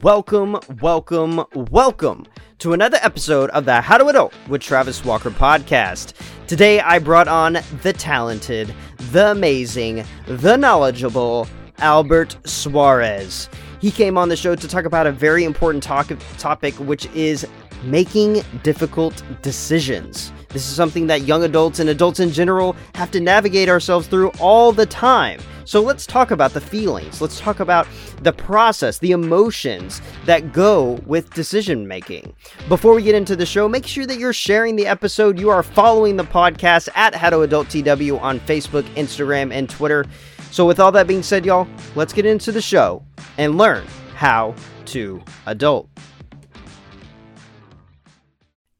Welcome, welcome, welcome to another episode of the How to Adult with Travis Walker podcast. Today I brought on the talented, the amazing, the knowledgeable Albert Suarez. He came on the show to talk about a very important talk- topic, which is making difficult decisions. This is something that young adults and adults in general have to navigate ourselves through all the time. So let's talk about the feelings. Let's talk about the process, the emotions that go with decision making. Before we get into the show, make sure that you're sharing the episode. You are following the podcast at How to Adult TW on Facebook, Instagram, and Twitter. So, with all that being said, y'all, let's get into the show and learn how to adult.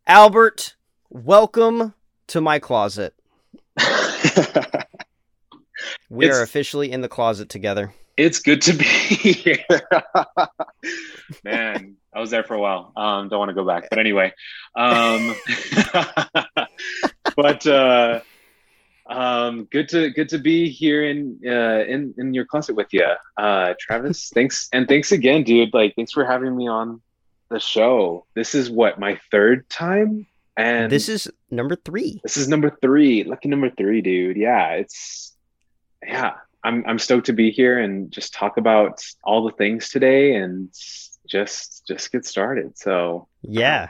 Albert, welcome to my closet. we It's- are officially in the closet together. It's good to be here. Man, I was there for a while. Um, don't want to go back. But anyway. Um, but uh, um, good to good to be here in uh, in in your closet with you. Uh, Travis, thanks and thanks again, dude. Like thanks for having me on the show. This is what my third time and This is number three. This is number three, lucky number three, dude. Yeah, it's yeah. I'm I'm stoked to be here and just talk about all the things today and just just get started. So Yeah.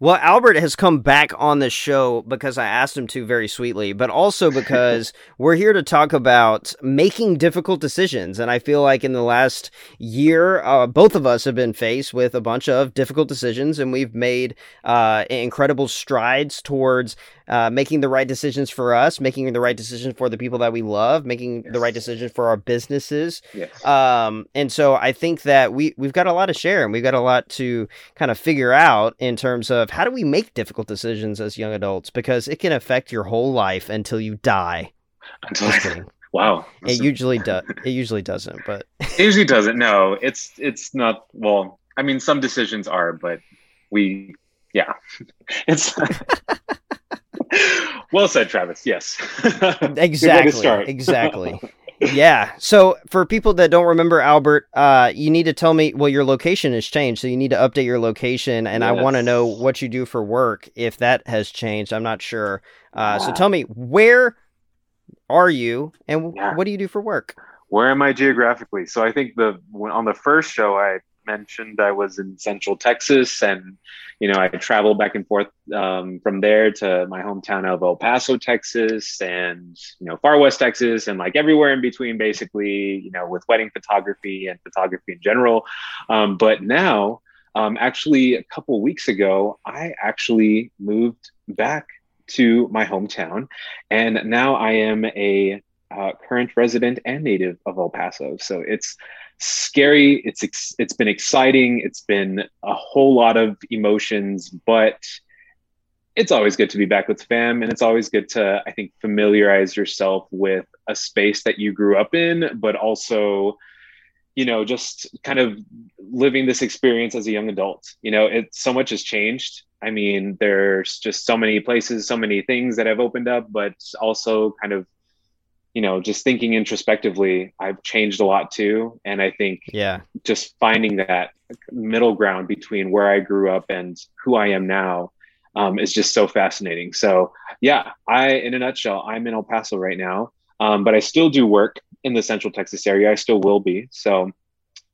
Well, Albert has come back on the show because I asked him to very sweetly, but also because we're here to talk about making difficult decisions. And I feel like in the last year, uh, both of us have been faced with a bunch of difficult decisions, and we've made uh, incredible strides towards uh, making the right decisions for us, making the right decision for the people that we love, making the right decision for our businesses. yes. Um, and so I think that we we've got a lot to share and we've got a lot to kind of figure out in terms of how do we make difficult decisions as young adults because it can affect your whole life until you die. Until wow. It usually does. It usually doesn't, but It usually doesn't. No, it's it's not well, I mean some decisions are, but we yeah. It's well said, Travis. Yes. Good way to exactly, exactly. Yeah. So for people that don't remember Albert, uh, you need to tell me. Well, your location has changed, so you need to update your location, and I want to know what you do for work if that has changed. I'm not sure. Uh, so tell me where are you, and Yeah. what do you do for work? where am I geographically? So I think the when, on the first show I mentioned I was in Central Texas, and you know I traveled back and forth um, from there to my hometown of El Paso, Texas, and you know Far West Texas, and like everywhere in between, basically, you know, with wedding photography and photography in general. Um, but now, um, actually, a couple weeks ago, I actually moved back to my hometown, and now I am a uh, current resident and native of El Paso. So it's scary. It's ex- it's been exciting. It's been a whole lot of emotions, but it's always good to be back with fam, and it's always good to I think familiarize yourself with a space that you grew up in, but also you know just kind of living this experience as a young adult you know it so much has changed i mean there's just so many places so many things that have opened up but also kind of you know just thinking introspectively i've changed a lot too and i think Yeah. just finding that middle ground between where i grew up and who i am now um, is just so fascinating so yeah i in a nutshell i'm in el paso right now um, but i still do work in the central texas area i still will be so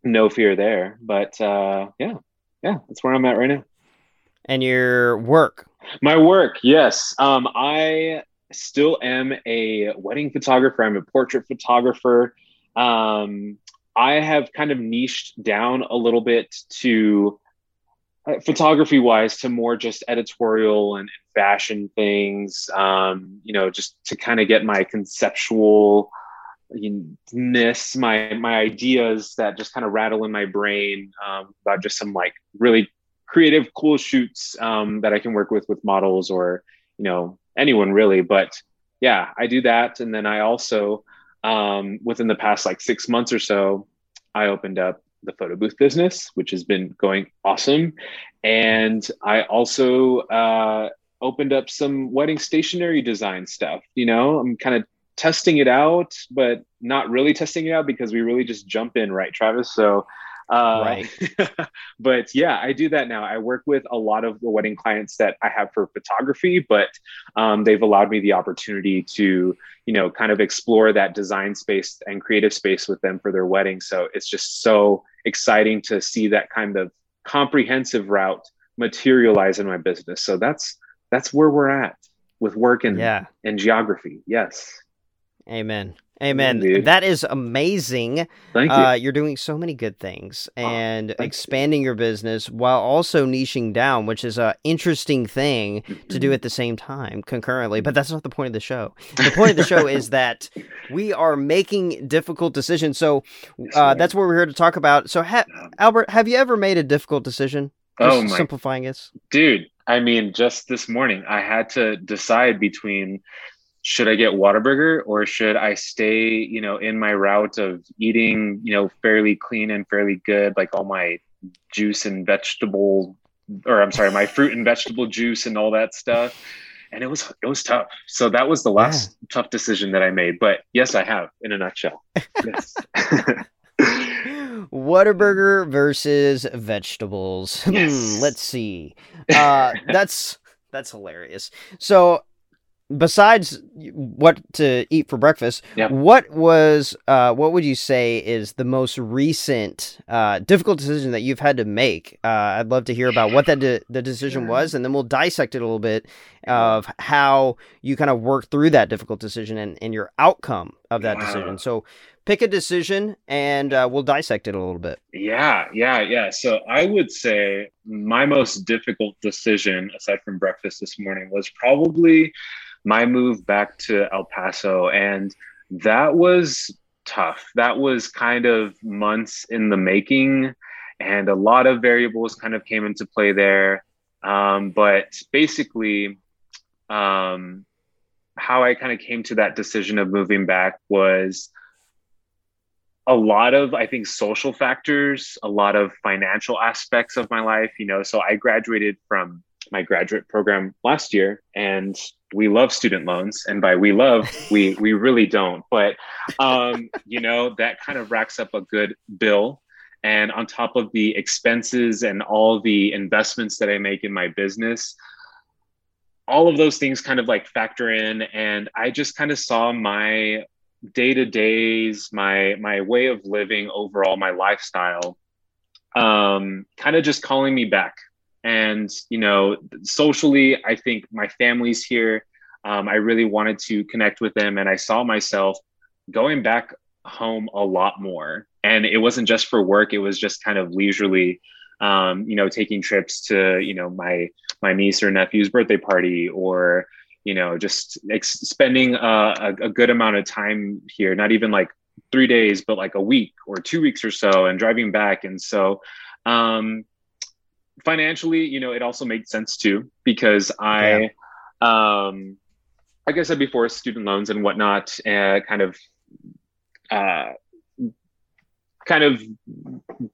no fear there but uh, yeah yeah that's where i'm at right now And your work. my work, yes. Um, I still am a wedding photographer. I'm a portrait photographer. Um, I have kind of niched down a little bit to uh, photography wise to more just editorial and fashion things. Um, you know, just to kind of get my conceptual ness, my my ideas that just kind of rattle in my brain um, about just some like really creative, cool shoots um, that I can work with with models or you know anyone really. But yeah, I do that, and then I also um, within the past like six months or so, I opened up the photo booth business, which has been going awesome, and I also uh, opened up some wedding stationery design stuff. You know, I'm kind of testing it out, but not really testing it out because we really just jump in, right, Travis? So Uh, right. but yeah, I do that now. I work with a lot of the wedding clients that I have for photography, but um, they've allowed me the opportunity to, you know, kind of explore that design space and creative space with them for their wedding. So it's just so exciting to see that kind of comprehensive route materialize in my business. So that's that's where we're at with work and yeah. and geography. Yes. Amen. Amen. That is amazing. Thank you. Uh, you're doing so many good things oh, and oh, expanding you. your business while also niching down, which is an interesting thing to do mm-hmm. at the same time concurrently. But that's not the point of the show. The point of the show is that we are making difficult decisions. So uh, that's what we're here to talk about. So, ha- Albert, have you ever made a difficult decision? Just oh my, simplifying it, dude. I mean, just this morning, I had to decide between should I get Whataburger or should I stay, you know, in my route of eating, you know, fairly clean and fairly good, like all my juice and vegetable, or I'm sorry, my fruit and vegetable juice and all that stuff. And it was it was tough. So that was the last yeah. tough decision that I made. But yes, I have in a nutshell. Yes. Whataburger versus vegetables. Hmm. Let's see. Uh, that's that's hilarious. So besides what to eat for breakfast, yep. what was uh, what would you say is the most recent uh, difficult decision that you've had to make? Uh, I'd love to hear about what that de- the decision was, and then we'll dissect it a little bit of how you kind of work through that difficult decision and, and your outcome of that wow. decision. So pick a decision and uh, we'll dissect it a little bit. Yeah, yeah, yeah. So I would say my most difficult decision, aside from breakfast this morning, was probably my move back to El Paso. And that was tough. That was kind of months in the making, and a lot of variables kind of came into play there. Um, but basically, um, how I kind of came to that decision of moving back was a lot of i think social factors a lot of financial aspects of my life you know so i graduated from my graduate program last year and we love student loans and by we love we we really don't. But um, you know that kind of racks up a good bill. And on top of the expenses and all the investments that i make in my business all of those things kind of like factor in. And i just kind of saw my day to days my my way of living overall my lifestyle um, kind of just calling me back and you know socially i think my family's here. Um, i really wanted to connect with them and i saw myself going back home a lot more. And it wasn't just for work it was just kind of leisurely um, you know taking trips to you know my my niece or nephew's birthday party or you know just ex- spending a, a, good amount of time here not even like three days but like a week or two weeks or so and driving back. And so um, financially, you know, it also made sense too because I, yeah. um, like I said before, student loans and whatnot, uh, kind of, uh, kind of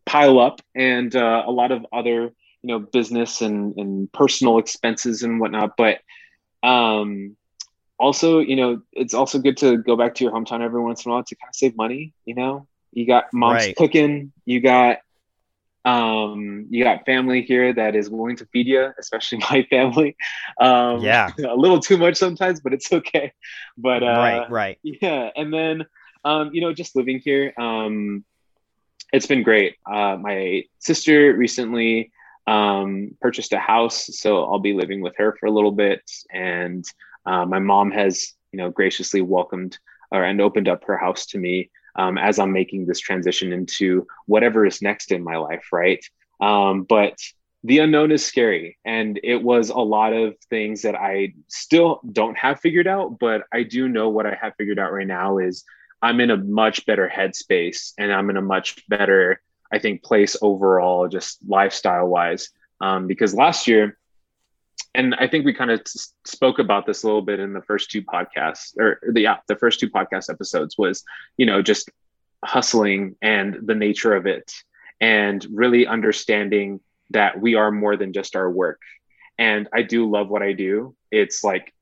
pile up, and uh, a lot of other, you know, business and and personal expenses and whatnot. But um, also, you know, it's also good to go back to your hometown every once in a while to kind of save money. You know, you got mom's right. cooking, you got um, you got family here that is willing to feed you, especially my family. Um, yeah, a little too much sometimes, but it's okay. But uh, right, right, yeah. And then, um, you know, just living here, um, it's been great. Uh, my sister recently um, purchased a house, so I'll be living with her for a little bit. And uh, my mom has, you know, graciously welcomed or and opened up her house to me um, as I'm making this transition into whatever is next in my life, right? Um, but the unknown is scary. And it was a lot of things that I still don't have figured out, but I do know what I have figured out right now is I'm in a much better headspace and I'm in a much better, I think, place overall, just lifestyle wise. Um, because last year, and I think we kind of t- spoke about this a little bit in the first two podcasts, or the yeah, the first two podcast episodes was, you know, just hustling and the nature of it, and really understanding that we are more than just our work. And I do love what I do. It's like,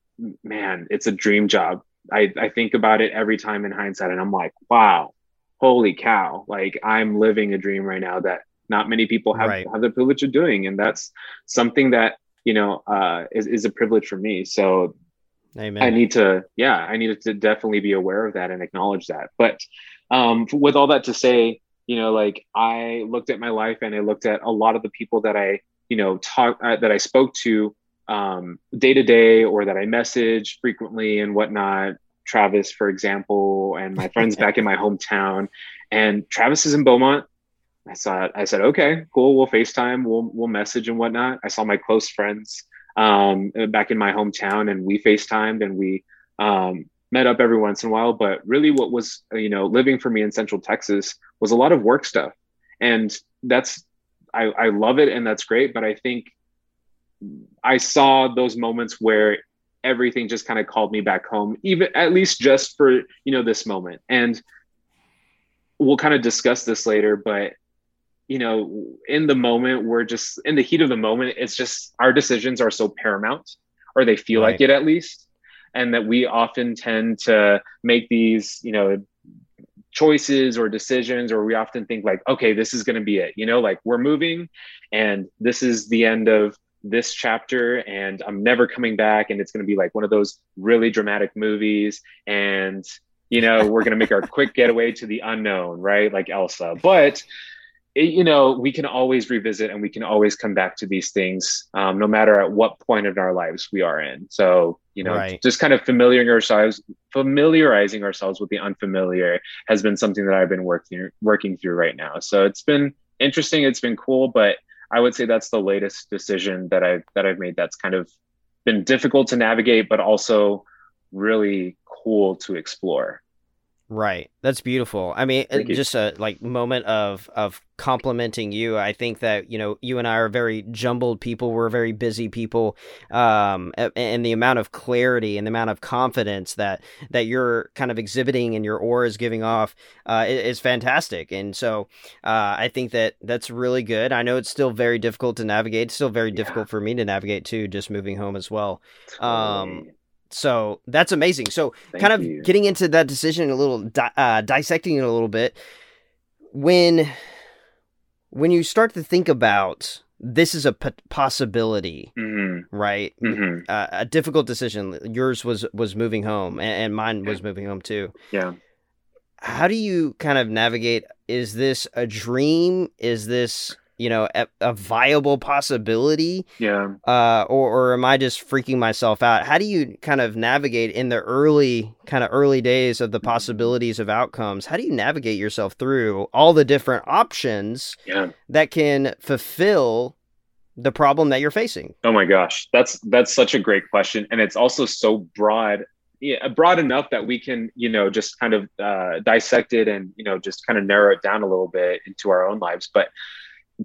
man, it's a dream job. I, I think about it every time in hindsight, and I'm like, wow, holy cow, like I'm living a dream right now that not many people have, right. have the privilege of doing. And that's something that, you know, uh, is, is a privilege for me. So Amen. I need to, yeah, I need to definitely be aware of that and acknowledge that. But um, with all that to say, you know, like I looked at my life and I looked at a lot of the people that I, you know, talk uh, that I spoke to um, day to day or that I message frequently and whatnot. Travis, for example, and my friends back in my hometown. And Travis is in Beaumont. I saw. I said, okay, cool. We'll FaceTime. We'll we'll message and whatnot. I saw my close friends um, back in my hometown, and we FaceTimed and we um, met up every once in a while. But really, what was you know living for me in Central Texas was a lot of work stuff, and that's I, I love it and that's great. But I think I saw those moments where everything just kind of called me back home, even at least just for you know this moment. And we'll kind of discuss this later, but you know, in the moment, we're just in the heat of the moment. It's just our decisions are so paramount, or they feel right. like it at least, and that we often tend to make these, you know, choices or decisions, or we often think like, okay, this is going to be it. You know, like we're moving, and this is the end of this chapter and I'm never coming back and it's going to be like one of those really dramatic movies and you know we're going to make our quick getaway to the unknown right like Elsa but it, you know we can always revisit and we can always come back to these things um, no matter at what point in our lives we are in so you know right. just kind of familiarizing ourselves familiarizing ourselves with the unfamiliar has been something that I've been working working through right now so it's been interesting it's been cool but I would say that's the latest decision that I've that I've made that's kind of been difficult to navigate, but also really cool to explore. Right. That's beautiful. I mean, Thank just you. a like moment of of complimenting you. I think that, you know, you and I are very jumbled people. We're very busy people. Um and the amount of clarity and the amount of confidence that that you're kind of exhibiting and your aura is giving off uh is fantastic. And so uh I think that that's really good. I know it's still very difficult to navigate. It's still very yeah. difficult for me to navigate too just moving home as well. Um so that's amazing. So, Thank kind of you. getting into that decision a little, di- uh, dissecting it a little bit. When when you start to think about this is a p- possibility, mm-hmm. right? Mm-hmm. Uh, a difficult decision. Yours was was moving home, and, and mine was moving home too. Yeah. How do you kind of navigate? Is this a dream? Is this you know a, a viable possibility yeah. uh, or, or am i just freaking myself out? How do you kind of navigate in the early kind of early days of the possibilities of outcomes? How do you navigate yourself through all the different options yeah. that can fulfill the problem that you're facing? Oh my gosh. That's that's such a great question. And it's also so broad yeah, broad enough that we can, you know, just kind of uh, dissect it and, you know, just kind of narrow it down a little bit into our own lives. But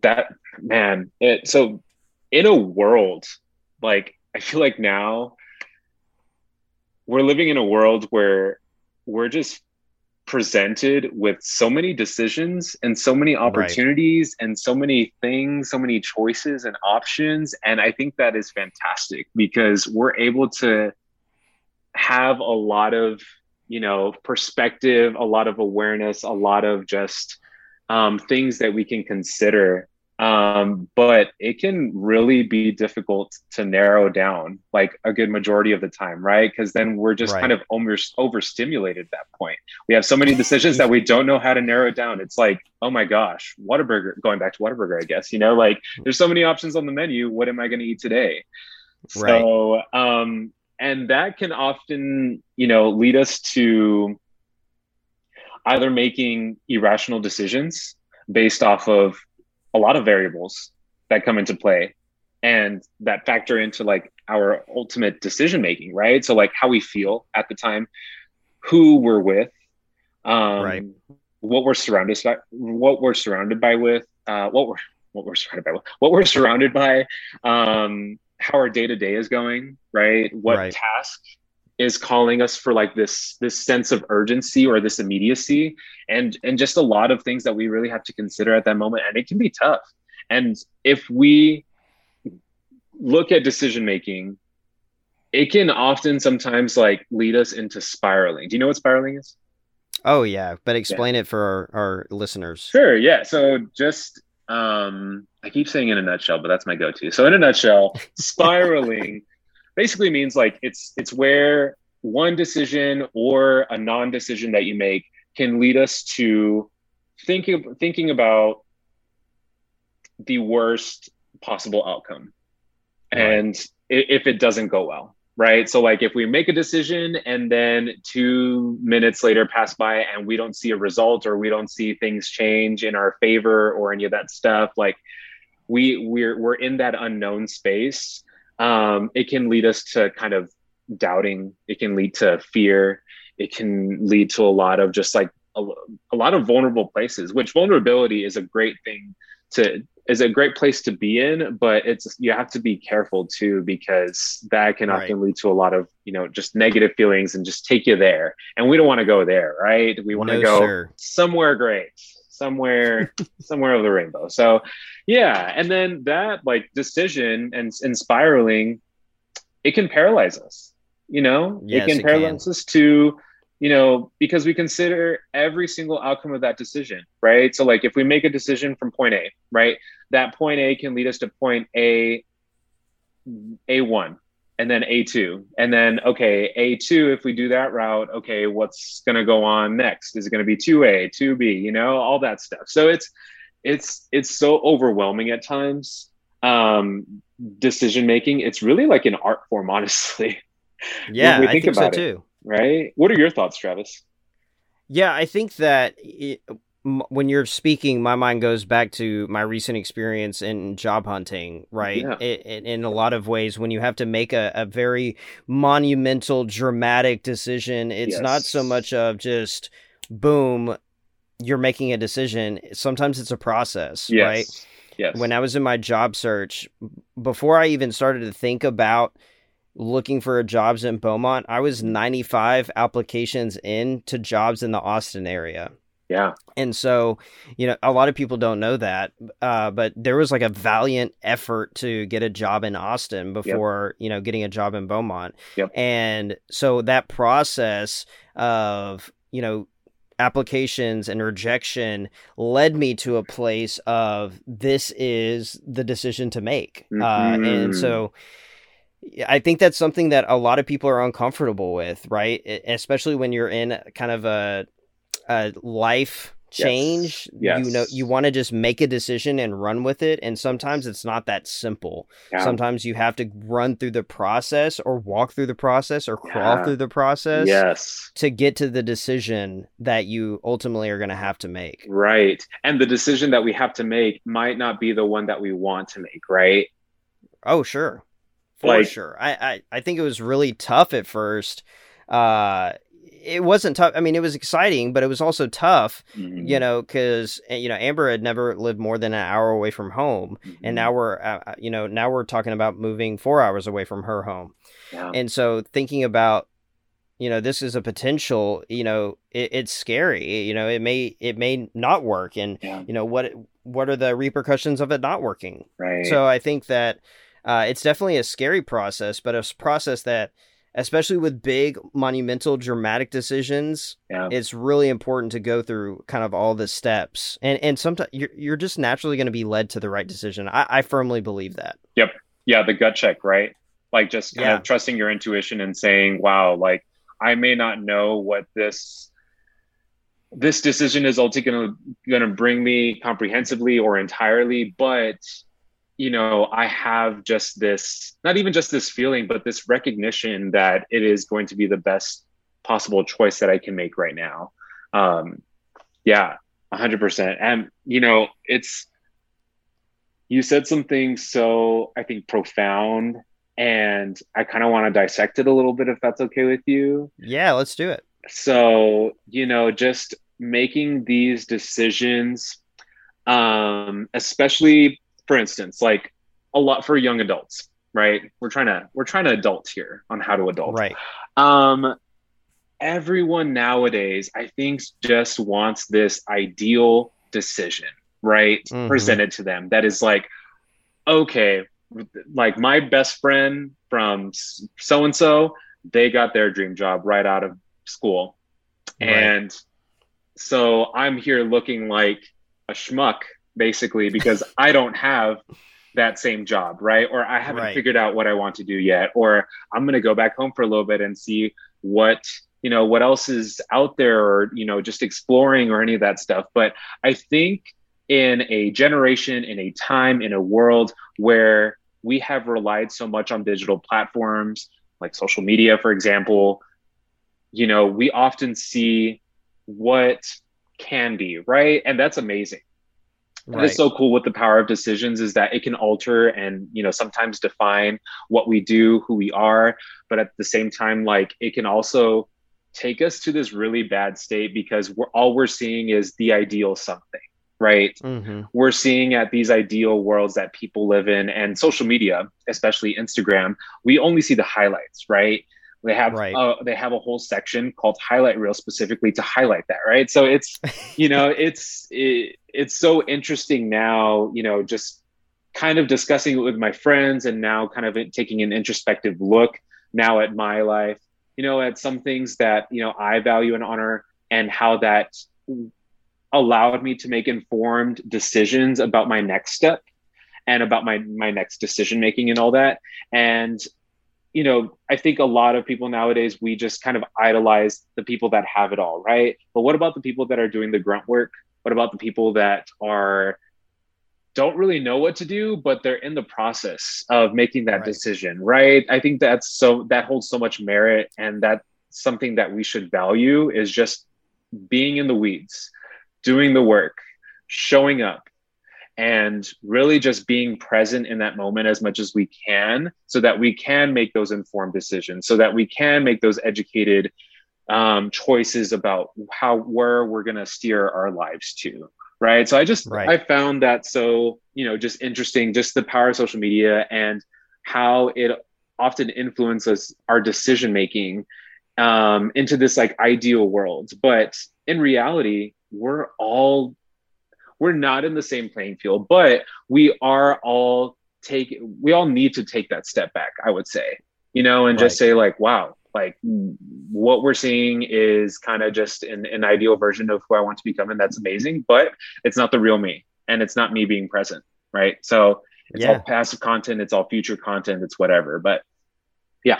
that man it so in a world like i feel like now we're living in a world where we're just presented with so many decisions and so many opportunities right. and so many things so many choices and options and i think that is fantastic because we're able to have a lot of you know perspective a lot of awareness a lot of just um, things that we can consider um, but it can really be difficult to narrow down like a good majority of the time right? Because then we're just right. kind of over overstimulated at that point. We have so many decisions that we don't know how to narrow it down. It's like oh my gosh Whataburger going back to Whataburger i guess you know like there's so many options on the menu. What am i going to eat today? Right. so um and that can often you know lead us to either making irrational decisions based off of a lot of variables that come into play and that factor into like our ultimate decision making right so like how we feel at the time who we're with um right. what we're surrounded by what we're surrounded by with uh what we're what we're surrounded by what we're surrounded by um how our day to day is going right what right. task is calling us for like this this sense of urgency or this immediacy and and just a lot of things that we really have to consider at that moment and it can be tough and if we look at decision making it can often sometimes like lead us into spiraling do you know what spiraling is Oh yeah, but explain yeah. it for our, our listeners. Sure. Yeah. So just um, I keep saying in a nutshell, but that's my go-to. So in a nutshell, spiraling basically means like it's it's where one decision or a non-decision that you make can lead us to thinking thinking about the worst possible outcome right. and if it doesn't go well right so like if we make a decision and then two minutes later pass by and we don't see a result or we don't see things change in our favor or any of that stuff like we we're we're in that unknown space um it can lead us to kind of doubting. It can lead to fear. It can lead to a lot of just like a, a lot of vulnerable places which vulnerability is a great thing to is a great place to be in but it's you have to be careful too because that can right. often lead to a lot of you know just negative feelings and just take you there. And we don't want to go there right? We want to no, go sir. somewhere great somewhere somewhere over the rainbow so yeah and then that like decision and, and spiraling it can paralyze us you know yes, it can it paralyze can. us to you know, because we consider every single outcome of that decision, right? So, like, if we make a decision from point A, right, that point A can lead us to point A, A1, and then A2. And then, okay, A2, if we do that route, okay, what's going to go on next? Is it going to be 2A, 2B, you know, all that stuff. So, it's, it's, it's so overwhelming at times. Um, decision making, it's really like an art form, honestly. Yeah, I think so it. too right? What are your thoughts, Travis? Yeah, I think that it, when you're speaking, my mind goes back to my recent experience in job hunting, right? Yeah. It, it, in a lot of ways, when you have to make a, a very monumental, dramatic decision, it's yes. not so much of just boom, you're making a decision. Sometimes it's a process, yes. right? Yes. When I was in my job search, before I even started to think about looking for jobs in Beaumont, I was 95 applications in to jobs in the Austin area. Yeah. And so, you know, a lot of people don't know that, uh, but there was like a valiant effort to get a job in Austin before, yep. you know, getting a job in Beaumont. Yep. And so that process of, you know, applications and rejection led me to a place of this is the decision to make. Mm-hmm. Uh, and so, I think that's something that a lot of people are uncomfortable with, right? Especially when you're in kind of a, a life change. Yes. yes. You know, you want to just make a decision and run with it. And sometimes it's not that simple. Yeah. Sometimes you have to run through the process or walk through the process or crawl yeah. through the process. Yes. To get to the decision that you ultimately are going to have to make. Right. And the decision that we have to make might not be the one that we want to make, right? Oh, sure. For like, sure. I, I, I think it was really tough at first. Uh, it wasn't tough. I mean, it was exciting, but it was also tough, mm-hmm. you know, because eh, you know Amber had never lived more than an hour away from home, mm-hmm. and now we're, uh, uh, you know, now we're talking about moving four hours away from her home, yeah. and so thinking about, you know, this is a potential, you know, it, it's scary, you know, it may it may not work, and yeah. you know what what are the repercussions of it not working? Right. So I think that uh, it's definitely a scary process, but a process that, especially with big, monumental, dramatic decisions, yeah. it's really important to go through kind of all the steps. And and sometimes you're you're just naturally going to be led to the right decision. I, I firmly believe that. Yep. Yeah, the gut check, right? Like just kind yeah. of trusting your intuition and saying, "Wow, like I may not know what this." this decision is ultimately going to going to bring me comprehensively or entirely but you know, I have just this, not even just this feeling, but this recognition that it is going to be the best possible choice that I can make right now. Um, yeah, 100%. And, you know, it's, you said something so, I think, profound. And I kind of want to dissect it a little bit if that's okay with you. Yeah, let's do it. So, you know, just making these decisions, um, especially for instance, like a lot for young adults, right? We're trying to we're trying to adult here on how to adult. Right. Um everyone nowadays I think just wants this ideal decision, right? Mm-hmm. Presented to them that is like okay, like my best friend from so and so, they got their dream job right out of school. Right. And so I'm here looking like a schmuck basically because I don't have that same job, right? Or I haven't right. figured out what I want to do yet, or I'm going to go back home for a little bit and see what you know what else is out there or you know just exploring or any of that stuff but i think in a generation in a time in a world where we have relied so much on digital platforms like social media for example you know we often see what can be right and that's amazing right. so cool with the power of decisions is that it can alter and you know sometimes define what we do who we are but at the same time like it can also take us to this really bad state because we're all we're seeing is the ideal something right mm-hmm. we're seeing at these ideal worlds that people live in and social media especially instagram we only see the highlights right they have right. uh, they have a whole section called highlight reel specifically to highlight that, right? So it's you know it's it, it's so interesting now, you know, just kind of discussing it with my friends and now kind of taking an introspective look now at my life, you know, at some things that you know I value and honor and how that allowed me to make informed decisions about my next step and about my my next decision making and all that and you know, I think a lot of people nowadays, we just kind of idolize the people that have it all, right? But what about the people that are doing the grunt work? What about the people that are don't really know what to do, but they're in the process of making that right. decision, right? I think that's so that holds so much merit and that's something that we should value is just being in the weeds, doing the work, showing up, and really just being present in that moment as much as we can so that we can make those informed decisions so that we can make those educated um, choices about how where we're going to steer our lives to right so i just right. i found that so you know just interesting just the power of social media and how it often influences our decision making um, into this like ideal world but in reality we're all we're not in the same playing field, but we are all take we all need to take that step back, I would say, you know, and right. just say like, wow, like what we're seeing is kind of just an, an ideal version of who I want to become, and that's amazing, but it's not the real me, and it's not me being present, right? So it's yeah. all passive content, it's all future content, it's whatever, but yeah,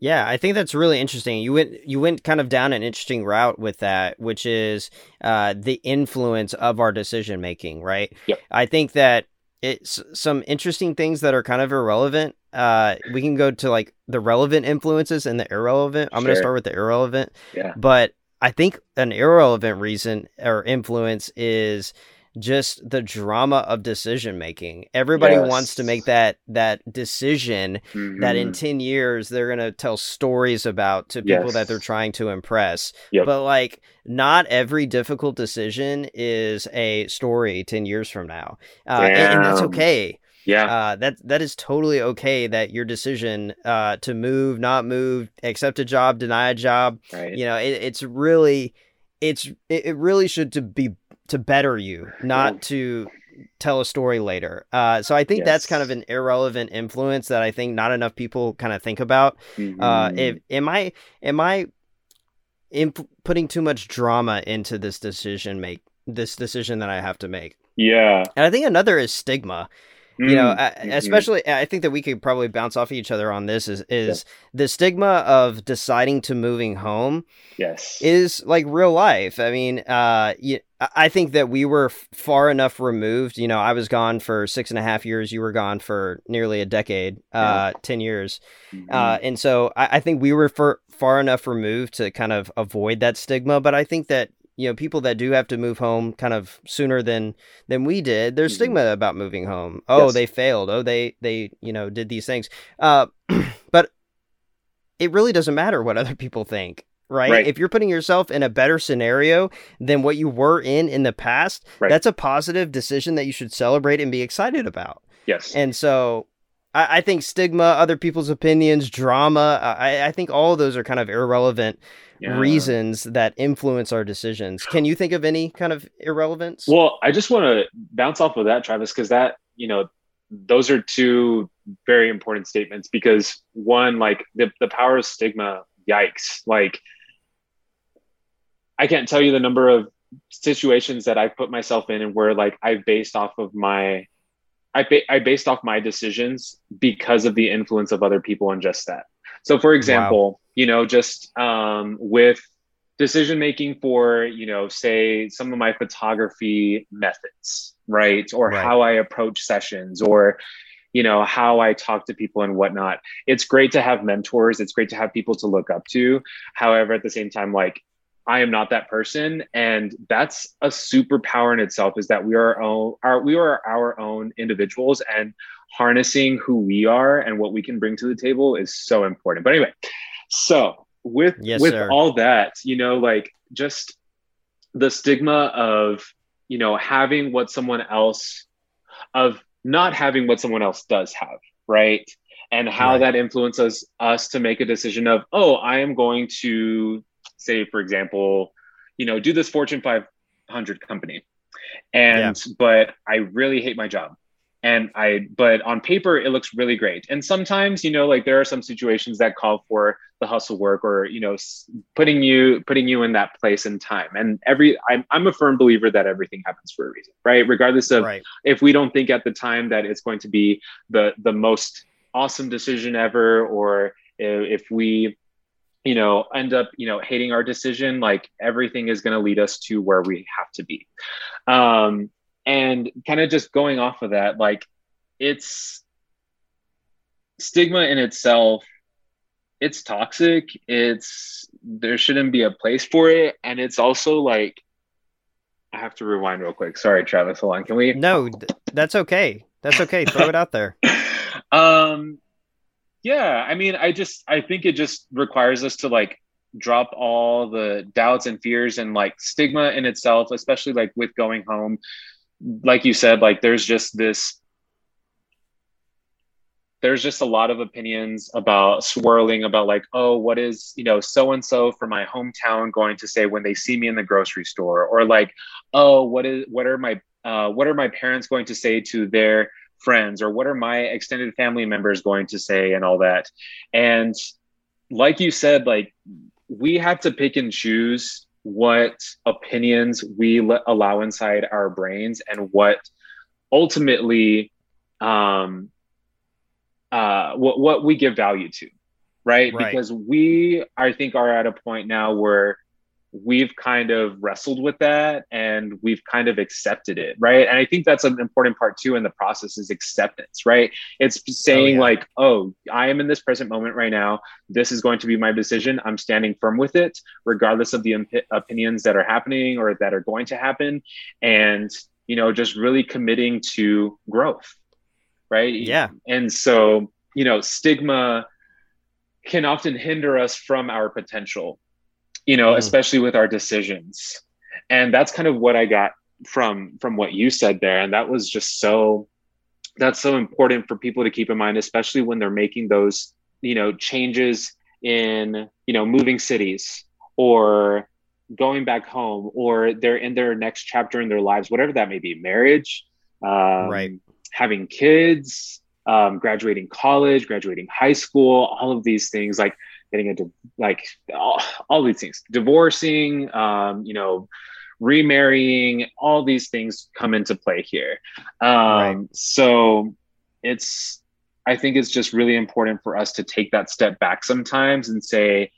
yeah, I think that's really interesting. You went you went kind of down an interesting route with that, which is uh, the influence of our decision making, right? Yep. I think that it's some interesting things that are kind of irrelevant. Uh, we can go to like the relevant influences and the irrelevant. I'm sure. going to start with the irrelevant. Yeah. But I think an irrelevant reason or influence is just the drama of decision making. Everybody yes. wants to make that that decision mm-hmm. that in mm-hmm. 10 years they're going to tell stories about to people yes. that they're trying to impress. Yep. But like not every difficult decision is a story 10 years from now. Uh, and, and, that's okay. Yeah. Uh, that that is totally okay that your decision uh, to move, not move, accept a job, deny a job, right. you know, it, it's really it's it really should to be to better you, not to tell a story later. Uh, so I think yes. that's kind of an irrelevant influence that I think not enough people kind of think about. Mm-hmm. Uh, if, am I am I imp- putting too much drama into this decision make this decision that I have to make? Yeah, and I think another is stigma you know mm-hmm. especially i think that we could probably bounce off each other on this is is yeah. the stigma of deciding to moving home yes is like real life i mean uh i think that we were far enough removed you know i was gone for six and a half years you were gone for nearly a decade uh yeah. 10 years mm-hmm. uh and so I, I think we were for, far enough removed to kind of avoid that stigma but i think that you know people that do have to move home kind of sooner than than we did there's mm-hmm. stigma about moving home oh yes. they failed oh they they you know did these things uh but it really doesn't matter what other people think right? right? If you're putting yourself in a better scenario than what you were in in the past, right. that's a positive decision that you should celebrate and be excited about. Yes. And so I, I think stigma, other people's opinions, drama, I, I think all of those are kind of irrelevant yeah. reasons that influence our decisions. Can you think of any kind of irrelevance? Well, I just want to bounce off of that, Travis, because that, you know, those are two very important statements because one, like the, the power of stigma, yikes. Like, I can't tell you the number of situations that I've put myself in and where like I've based off of my I, ba- I based off my decisions because of the influence of other people and just that. So for example, wow. you know, just um, with decision making for, you know, say some of my photography methods, right? Or right. how I approach sessions or you know how i talk to people and whatnot it's great to have mentors it's great to have people to look up to however at the same time like I am not that person. And that's a superpower in itself is that we are our own, our, we are our own individuals and harnessing who we are and what we can bring to the table is so important. But anyway, so with, yes, with sir. all that, you know, like just the stigma of, you know, having what someone else of not having what someone else does have, right? And how right. that influences us to make a decision of, oh, I am going to say, for example, you know, do this Fortune 500 company. And, yeah. but I really hate my job. And I, but on paper, it looks really great. And sometimes, you know, like there are some situations that call for the hustle work or, you know, putting you, putting you in that place and time. And every, I'm, I'm a firm believer that everything happens for a reason, right? Regardless of right. if we don't think at the time that it's going to be the, the most awesome decision ever, or if we you know end up you know hating our decision like everything is going to lead us to where we have to be. Um and kind of just going off of that like it's stigma in itself it's toxic it's there shouldn't be a place for it and it's also like i have to rewind real quick. Sorry travis hold on. Can we no that's okay. That's okay. Throw it out there. Um yeah, I mean, I just I think it just requires us to like drop all the doubts and fears and like stigma in itself, especially like with going home. Like you said, like there's just this there's just a lot of opinions about swirling about like oh what is you know so and so from my hometown going to say when they see me in the grocery store or like oh what is what are my uh, what are my parents going to say to their friends or what are my extended family members going to say and all that and like you said like we have to pick and choose what opinions we let, allow inside our brains and what ultimately um uh what what we give value to right? right because we i think are at a point now where we've kind of wrestled with that and we've kind of accepted it right? And i think that's an important part too in the process is acceptance right? It's oh, saying oh, yeah. like oh i am in this present moment right now. This is going to be my decision. I'm standing firm with it regardless of the opinions that are happening or that are going to happen. And you know just really committing to growth right? Yeah. And so you know stigma can often hinder us from our potential you know, mm. especially with our decisions. And that's kind of what I got from from what you said there and that was just so that's so important for people to keep in mind especially when they're making those you know changes in you know moving cities or going back home or they're in their next chapter in their lives whatever that may be marriage um, right having kids um, graduating college graduating high school all of these things like getting into like all, all these things, divorcing, um, you know, remarrying, all these things come into play here. Um, right. So it's, I think it's just really important for us to take that step back sometimes and say,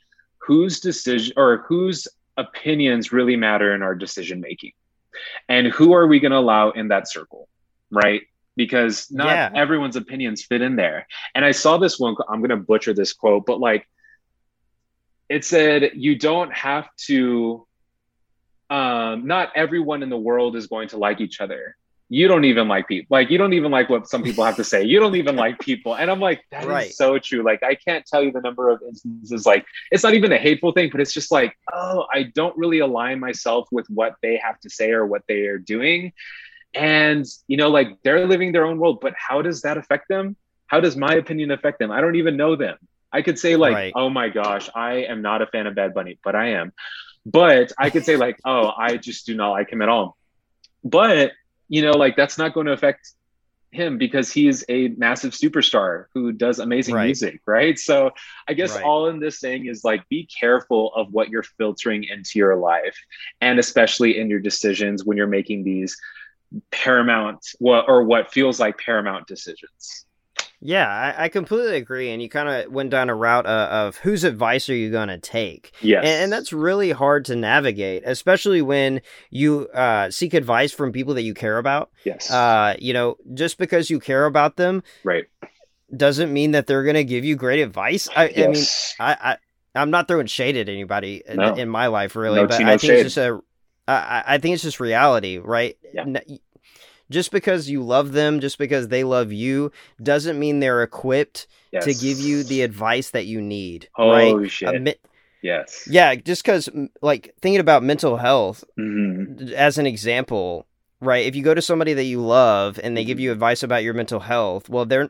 whose decision or whose opinions really matter in our decision making and who are we going to allow in that circle right because not yeah. everyone's opinions fit in there and i saw this one i'm going to butcher this quote but like it said you don't have to um, not everyone in the world is going to like each other. You don't even like people like you don't even like what some people have to say. You don't even like people. And i'm like that right. is so true. Like i can't tell you the number of instances like it's not even a hateful thing but it's just like oh i don't really align myself with what they have to say or what they are doing. And you know like they're living their own world but how does that affect them? How does my opinion affect them? I don't even know them I could say like, right. oh my gosh, I am not a fan of Bad Bunny, but I am. But I could say like, oh, I just do not like him at all. But you know, like that's not going to affect him because he's a massive superstar who does amazing Right. music, right? So I guess Right. all in this saying is like be careful of what you're filtering into your life, and especially in your decisions when you're making these paramount what or what feels like paramount decisions. Yeah, I, I completely agree. And you kind of went down a route uh, of whose advice are you going to take? Yes, And, and that's really hard to navigate, especially when you uh, seek advice from people that you care about. yes, Uh, you know, just because you care about them right. doesn't mean that they're going to give you great advice. I, I mean, Yes. I, I I'm not throwing shade at anybody in, No. in my life, really, No but I think it's just a, I, I- I think it's just reality, right? Yeah. Just because you love them, just because they love you, doesn't mean they're equipped yes. to give you the advice that you need, oh right? shit. Mi- yes. yeah, just because, like, thinking about mental health Mhm. as an example, right? If you go to somebody that you love and they give Mm-hmm. you advice about your mental health, well, they're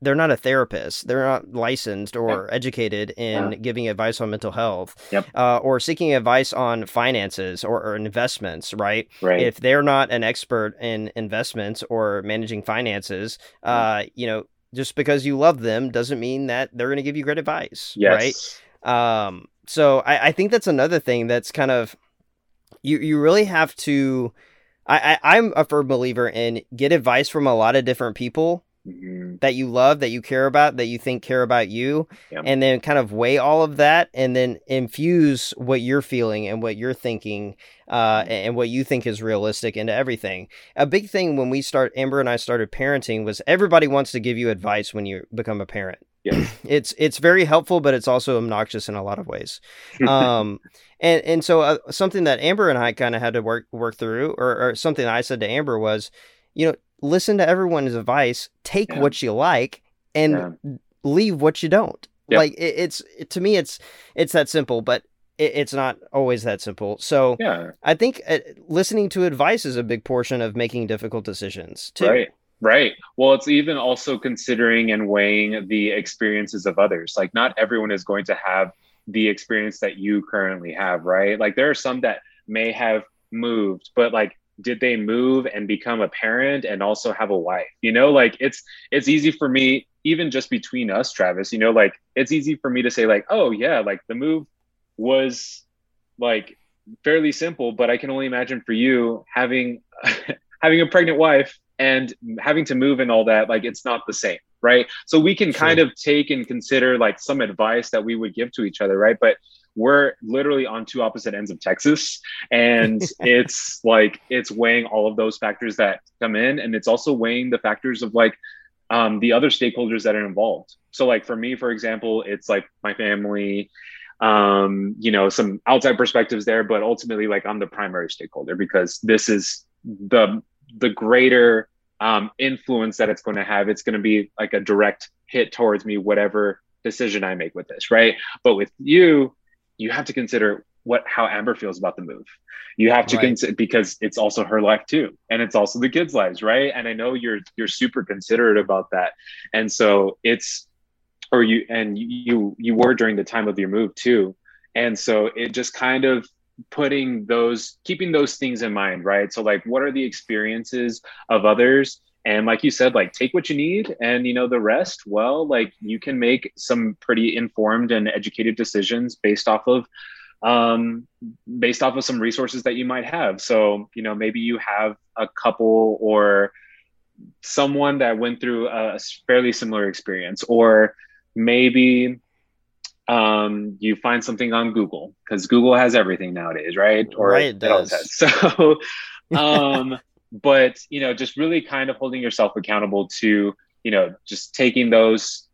they're not a therapist. They're not licensed or educated in Yeah. giving advice on mental health, Yep. uh, or seeking advice on finances or, or investments, right? Right. If they're not an expert in investments or managing finances, uh, you know, just because you love them doesn't mean that they're going to give you great advice, right? yes. Um, so I, I think that's another thing that's kind of you you really have to. I, I I'm a firm believer in get advice from a lot of different people Mhm. that you love, that you care about, that you think care about you, Yeah. and then kind of weigh all of that, and then infuse what you're feeling and what you're thinking, uh, and what you think is realistic into everything. A big thing when we start, Amber and I started parenting, was everybody wants to give you advice when you become a parent It's it's very helpful, but it's also obnoxious in a lot of ways. Um, and and so uh, something that Amber and I kind of had to work work through, or, or something I said to Amber was, you know, listen to everyone's advice, take Yeah. what you like, and Yeah. leave what you don't. Yep. Like it, it's to me, it's it's that simple, but it, it's not always that simple. So yeah. I think uh, listening to advice is a big portion of making difficult decisions too. Right. Right. Well, it's even also considering and weighing the experiences of others. Like, not everyone is going to have the experience that you currently have, right? Like, there are some that may have moved, but like, did they move and become a parent and also have a wife? You know, like it's it's easy for me, even just between us, Travis. You know, like it's easy for me to say, like, oh yeah, like the move was like fairly simple, but I can only imagine for you having having a pregnant wife and having to move and all that like it's not the same right? So we can kind of take and consider like some advice that we would give to each other right? But we're literally on two opposite ends of texas and it's like it's weighing all of those factors that come in and it's also weighing the factors of like um, the other stakeholders that are involved. So like for me for example it's like my family um you know some outside perspectives there but ultimately like i'm the primary stakeholder because this is the the greater um, influence that it's going to have. It's going to be like a direct hit towards me, whatever decision I make with this, right? But with you, you have to consider what how Amber feels about the move. You have to Right. consider because it's also her life too, and it's also the kids' lives, right? And I know you're you're super considerate about that, and so it's or you and you you were during the time of your move too, and so it just kind of putting those keeping those things in mind right? So like what are the experiences of others? And like you said like take what you need and you know the rest well like you can make some pretty informed and educated decisions based off of um based off of some resources that you might have. So you know maybe you have a couple or someone that went through a fairly similar experience or maybe um, you find something on Google because Google has everything nowadays, right? Right, it does. So, um, but you know, just really kind of holding yourself accountable to, you know, just taking those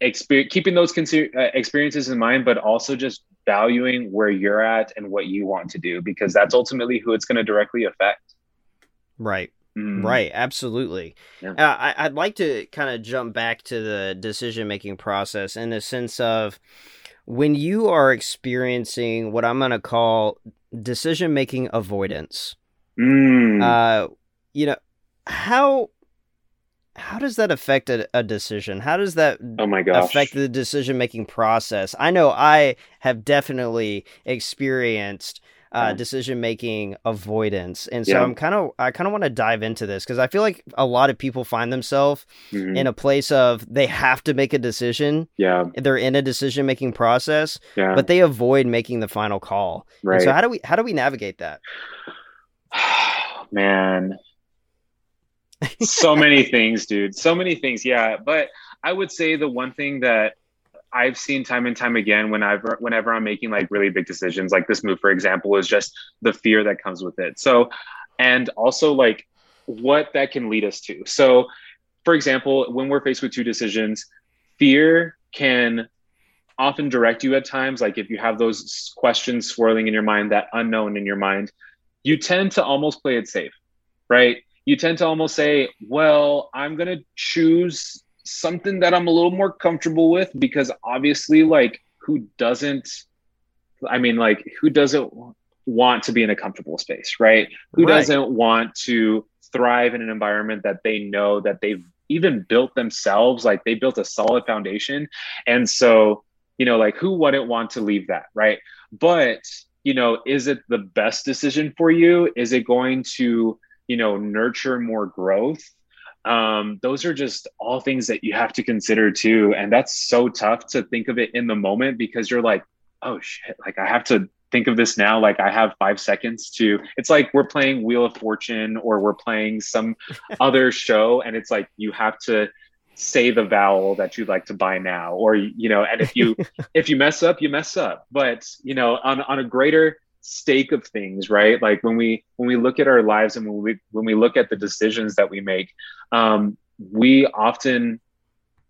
experience, keeping those uh, experiences in mind, but also just valuing where you're at and what you want to do because that's ultimately who it's going to directly affect. Right. Mm. Right, absolutely. Yeah. Uh, I, I'd like to kind of jump back to the decision making process in the sense of when you are experiencing what I'm going to call decision making avoidance. Mm. Uh, you know, how how does that affect a, a decision? How does that oh my gosh. affect the decision making process? I know I have definitely experienced uh, decision making avoidance. And so Yeah. I'm kind of I kind of want to dive into this because I feel like a lot of people find themselves Mhm. in a place of they have to make a decision. yeah, They're in a decision making process, yeah, but they avoid making the final call. And right. so how do we how do we navigate that? Man, so many things, dude. So many things. Yeah, but I would say the one thing that I've seen time and time again whenever whenever I'm making like really big decisions, like this move, for example, is just the fear that comes with it. So, and also like what that can lead us to. So, for example, when we're faced with two decisions, fear can often direct you at times. Like if you have those questions swirling in your mind, that unknown in your mind, you tend to almost play it safe, right? You tend to almost say, well, I'm going to choose something that I'm a little more comfortable with because obviously, like, who doesn't, I mean, like, who doesn't want to be in a comfortable space, right? Who Right. doesn't want to thrive in an environment that they know that they've even built themselves? Like, they built a solid foundation. And so, you know, like, who wouldn't want to leave that, right? But, you know, is it the best decision for you? Is it going to, you know, nurture more growth? Um, those are just all things that you have to consider too. And that's so tough to think of it in the moment because you're like, oh shit, like I have to think of this now. Like I have five seconds to, it's like we're playing Wheel of Fortune or we're playing some other show. And it's like you have to say the vowel that you'd like to buy now. Or, you know, and if you, if you mess up, you mess up. But, you know, on, on a greater stake of things, right? Like when we, when we look at our lives and when we, when we look at the decisions that we make, um, we often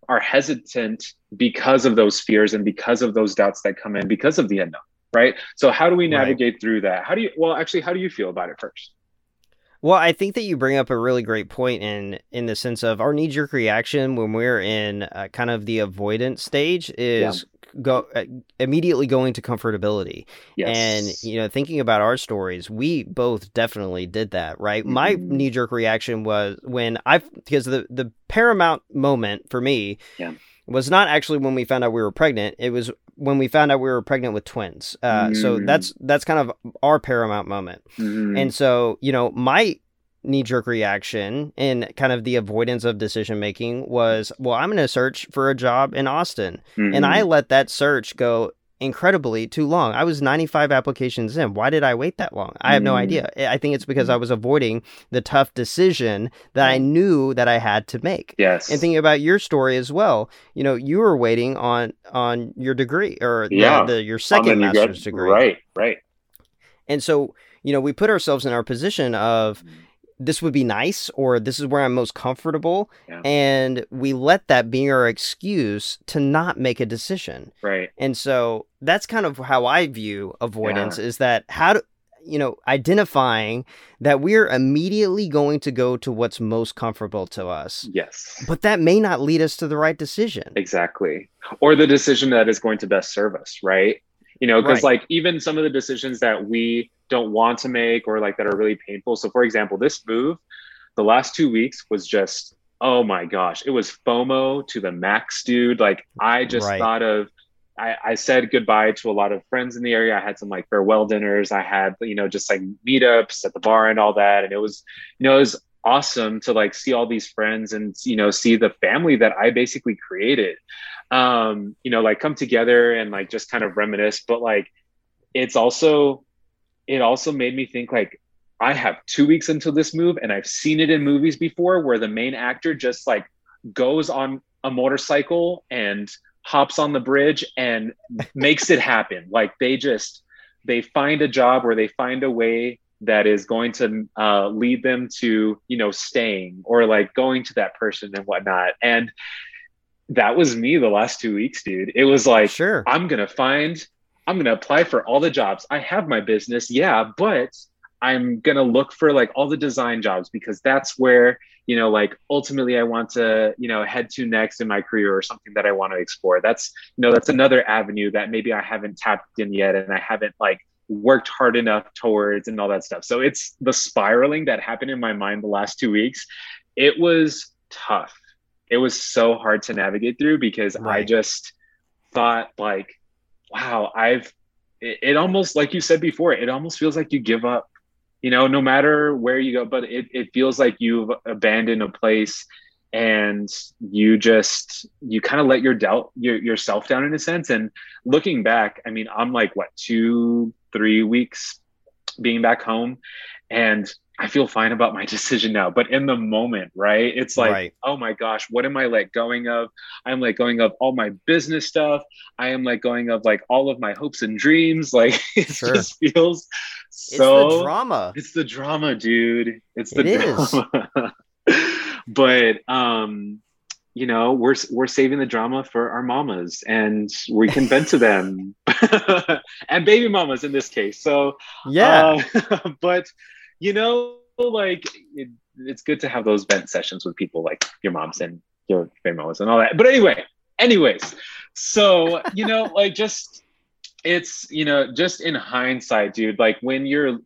are hesitant because of those fears and because of those doubts that come in because of the unknown right so how do we Right. navigate through that how do you well actually how do you feel about it first Well, I think that you bring up a really great point in in the sense of our knee jerk reaction when we're in uh, kind of the avoidance stage is go uh, immediately going to comfortability. yes And you know, thinking about our stories, we both definitely did that, right? My Mhm. knee jerk reaction was when I because the the paramount moment for me Yeah. Was not actually when we found out we were pregnant. It was when we found out we were pregnant with twins. Uh, So Mm. that's that's kind of our paramount moment. Mhm. And so, you know, my knee jerk reaction and kind of the avoidance of decision making was, well, I'm going to search for a job in Austin. And I Mhm. let that search go incredibly too long. I was 95 applications in. Why did I wait that long? I have no Mm. idea. I think it's because I was avoiding the tough decision that I knew that I had to make. yes And thinking about your story as well, you know, you were waiting on on your degree or Yeah. the, your the second master's degree. right right And so, you know, we put ourselves in our position of this would be nice or this is where I'm most comfortable. Yeah. And we let that be our excuse to not make a decision. right And so that's kind of how I view avoidance Yeah. is that how do you know, identifying that we're immediately going to go to what's most comfortable to us. yes But that may not lead us to the right decision. exactly or the decision that is going to best serve us right you know because Right. like even some of the decisions that we don't want to make or like that are really painful so for example this move the last two weeks was just oh my gosh it was fomo to the max dude like i just Right. thought of I, I said goodbye to a lot of friends in the area. I had some like farewell dinners. I had, you know, just like meetups at the bar and all that. And it was, you know, it was awesome to like see all these friends and, you know, see the family that I basically created, um, you know, like come together and like just kind of reminisce. But like, it's also, it also made me think like, I have two weeks until this move and I've seen it in movies before where the main actor just like goes on a motorcycle and hops on the bridge and makes it happen. Like they just they find a job where they find a way that is going to uh, lead them to you know staying or like going to that person and whatnot. And that was me the last two weeks, dude. It was like Sure. I'm gonna find, I'm gonna apply for all the jobs. I have my business, yeah, but I'm gonna look for like all the design jobs because that's where you know, like ultimately I want to, you know, head to next in my career or something that I want to explore. That's, you know, that's another avenue that maybe I haven't tapped in yet and I haven't like worked hard enough towards and all that stuff. So it's the spiraling that happened in my mind the last two weeks. It was tough. It was so hard to navigate through because I just thought like, wow, I've it, it almost like you said before, it almost feels like you give up. You know, no matter where you go, but it, it feels like you've abandoned a place and you just you kind of let your doubt your, yourself down in a sense and looking back i mean i'm like what two three weeks being back home and I feel fine about my decision now. But in the moment, right? It's like, right. oh my gosh, what am I like going of? I'm like going of all my business stuff. I am like going of like all of my hopes and dreams. Like it sure. just feels so it's the drama. It's the drama, dude. It's the it drama. but um you know we're we're saving the drama for our mamas and we can vent to them and baby mamas in this case so yeah uh, but you know like it, it's good to have those vent sessions with people like your moms and your mamas and all that. But anyway anyways so you know like just it's you know just in hindsight dude like when you're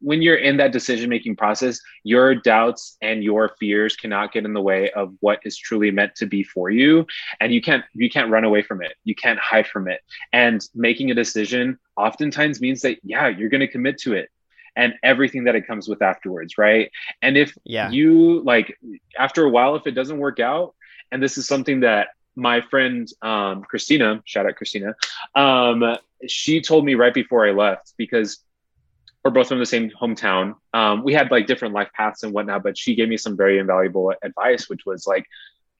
when you're in that decision making process your doubts and your fears cannot get in the way of what is truly meant to be for you. And you can't you can't run away from it. You can't hide from it. And making a decision oftentimes means that yeah you're going to commit to it and everything that it comes with afterwards right and if yeah. you like after a while if it doesn't work out and this is something that my friend um, Christina, shout out Christina, um, she told me right before I left because we're both from the same hometown. Um, we had like different life paths and whatnot, but she gave me some very invaluable advice, which was like,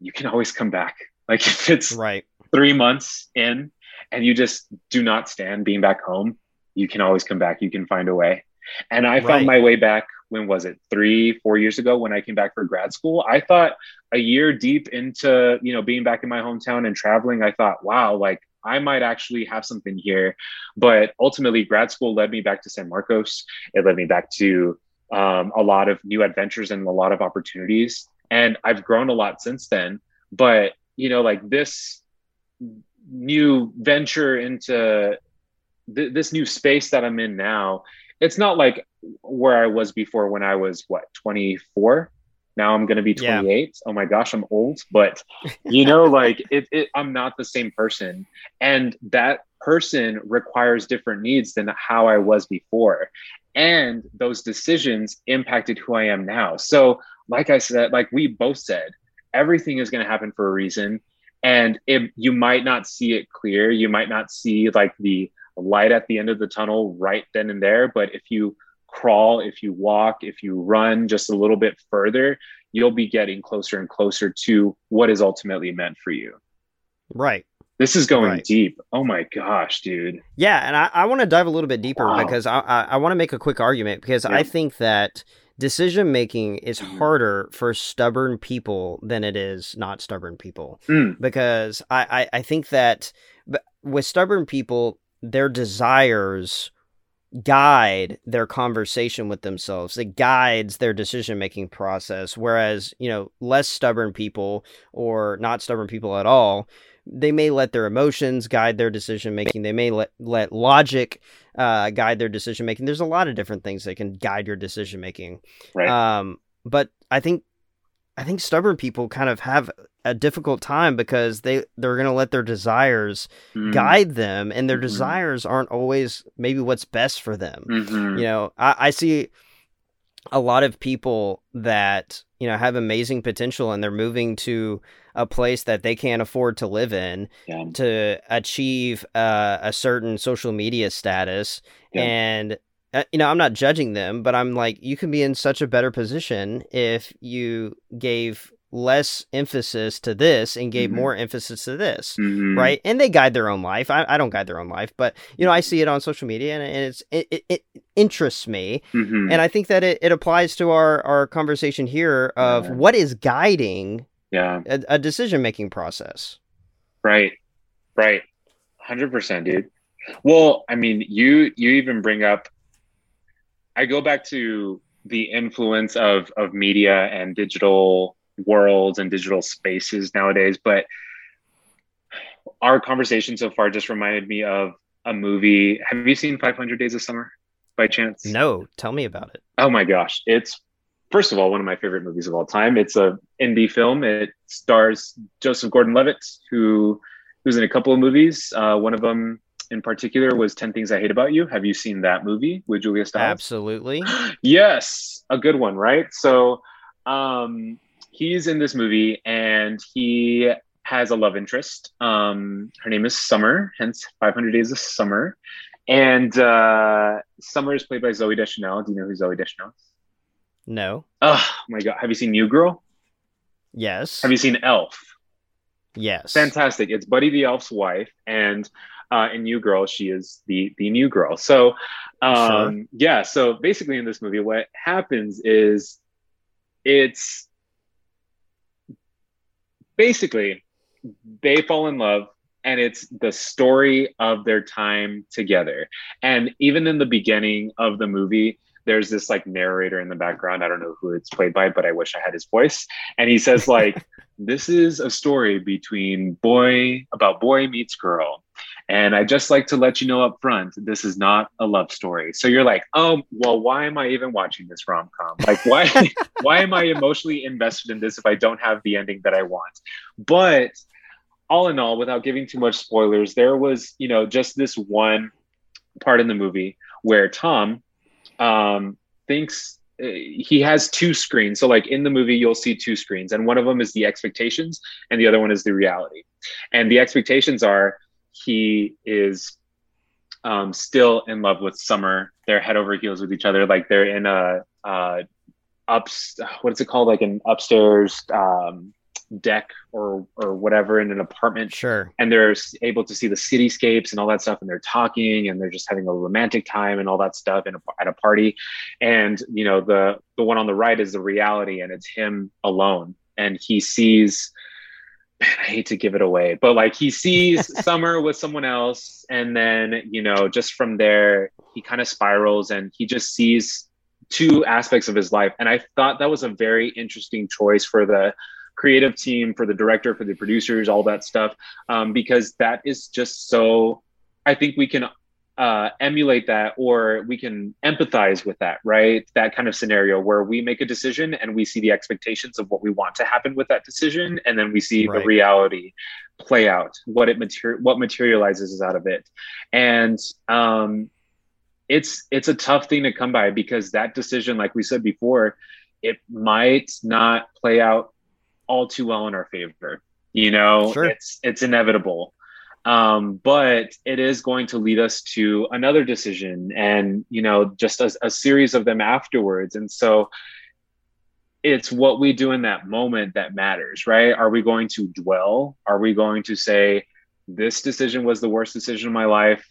you can always come back. Like if it's right three months in and you just do not stand being back home, you can always come back. You can find a way. And I found my way back when was it? Three four years ago when i came back for grad school. I thought a year deep into you know being back in my hometown and traveling i thought wow like i might actually have something here. But ultimately grad school led me back to san marcos. It led me back to um, a lot of new adventures and a lot of opportunities. And i've grown a lot since then. But you know like this new venture into th- this new space that i'm in now it's not like where I was before when I was what 24. Now I'm going to be 28. Yeah. Oh my gosh, I'm old, but you know, like it, it, I'm not the same person. And that person requires different needs than how I was before. And those decisions impacted who I am now. So, like I said, like we both said, everything is going to happen for a reason. And if you might not see it clear, you might not see like the light at the end of the tunnel right then and there. But if you crawl, if you walk, if you run just a little bit further, you'll be getting closer and closer to what is ultimately meant for you. Right. This is going right. deep. Oh my gosh, dude. Yeah, and I, I want to dive a little bit deeper wow. because I, I, I want to make a quick argument because yeah. I think that decision making is mm-hmm. harder for stubborn people than it is not stubborn people. Mm. Because I, I, I think that with stubborn people, their desires guide their conversation with themselves. It guides their decision making process. Whereas, you know, less stubborn people or not stubborn people at all, they may let their emotions guide their decision making. They may let, let logic uh, guide their decision making. There's a lot of different things that can guide your decision making. Right. Um, but I think I think stubborn people kind of have a difficult time because they they're going to let their desires mm. guide them and their mm-hmm. desires aren't always maybe what's best for them mm-hmm. you know I, I, see a lot of people that you know have amazing potential and they're moving to a place that they can't afford to live in yeah. to achieve uh, a certain social media status yeah. and you know, I'm not judging them, but I'm like, you can be in such a better position if you gave less emphasis to this and gave mm-hmm. more emphasis to this, mm-hmm. right? And they guide their own life. I, I, don't guide their own life, but you know, I see it on social media and, and it's it, it, it interests me, mm-hmm. and I think that it, it applies to our our conversation here of yeah. what is guiding yeah a, a decision making process. Right, right, hundred percent, dude. Well, I mean, you you even bring up I go back to the influence of of media and digital worlds and digital spaces nowadays, but our conversation so far just reminded me of a movie. Have you seen 500 Days of Summer by chance? No, tell me about it. Oh my gosh, it's first of all one of my favorite movies of all time. It's a indie film. It stars Joseph Gordon-Levitt, who who's in a couple of movies. Uh, one of them in particular was 10 Things I Hate About You. Have you seen that movie with Julia Stiles? Absolutely. yes, a good one, right? So um, he's in this movie and he has a love interest. Um, her name is Summer, hence 500 Days of Summer. And uh, Summer is played by Zooey Deschanel. Do you know who Zooey Deschanel is? No. Oh my God. Have you seen New Girl? Yes. Have you seen Elf? Yes. Fantastic. It's Buddy the Elf's wife. And uh, in New Girl, she is the the new girl. So, um, sure. yeah. So basically, in this movie, what happens is it's basically they fall in love and it's the story of their time together and even in the beginning of the movie there's this like narrator in the background i don't know who it's played by but i wish i had his voice and he says like this is a story between boy about boy meets girl and I just like to let you know up front, this is not a love story. So you're like, oh, well, why am I even watching this rom com? Like, why, why am I emotionally invested in this if I don't have the ending that I want? But all in all, without giving too much spoilers, there was, you know, just this one part in the movie where Tom um, thinks uh, he has two screens. So, like in the movie, you'll see two screens, and one of them is the expectations, and the other one is the reality. And the expectations are he is um, still in love with Summer. They're head over heels with each other. Like they're in a uh, ups. What is it called? Like an upstairs um, deck or or whatever in an apartment. Sure. And they're able to see the cityscapes and all that stuff. And they're talking and they're just having a romantic time and all that stuff in a, at a party. And you know the the one on the right is the reality, and it's him alone. And he sees man, I hate to give it away, but like he sees Summer with someone else, and then you know, just from there, he kind of spirals, and he just sees two aspects of his life. And I thought that was a very interesting choice for the creative team, for the director, for the producers, all that stuff, um, because that is just so. I think we can uh, emulate that or we can empathize with that, right? That kind of scenario where we make a decision and we see the expectations of what we want to happen with that decision, and then we see right. the reality play out, what it mater- what materializes out of it, and um, it's it's a tough thing to come by because that decision, like we said before, it might not play out all too well in our favor. You know, sure. it's it's inevitable um, but it is going to lead us to another decision and you know just a, a series of them afterwards. And so it's what we do in that moment that matters right? Are we going to dwell? Are we going to say this decision was the worst decision of my life.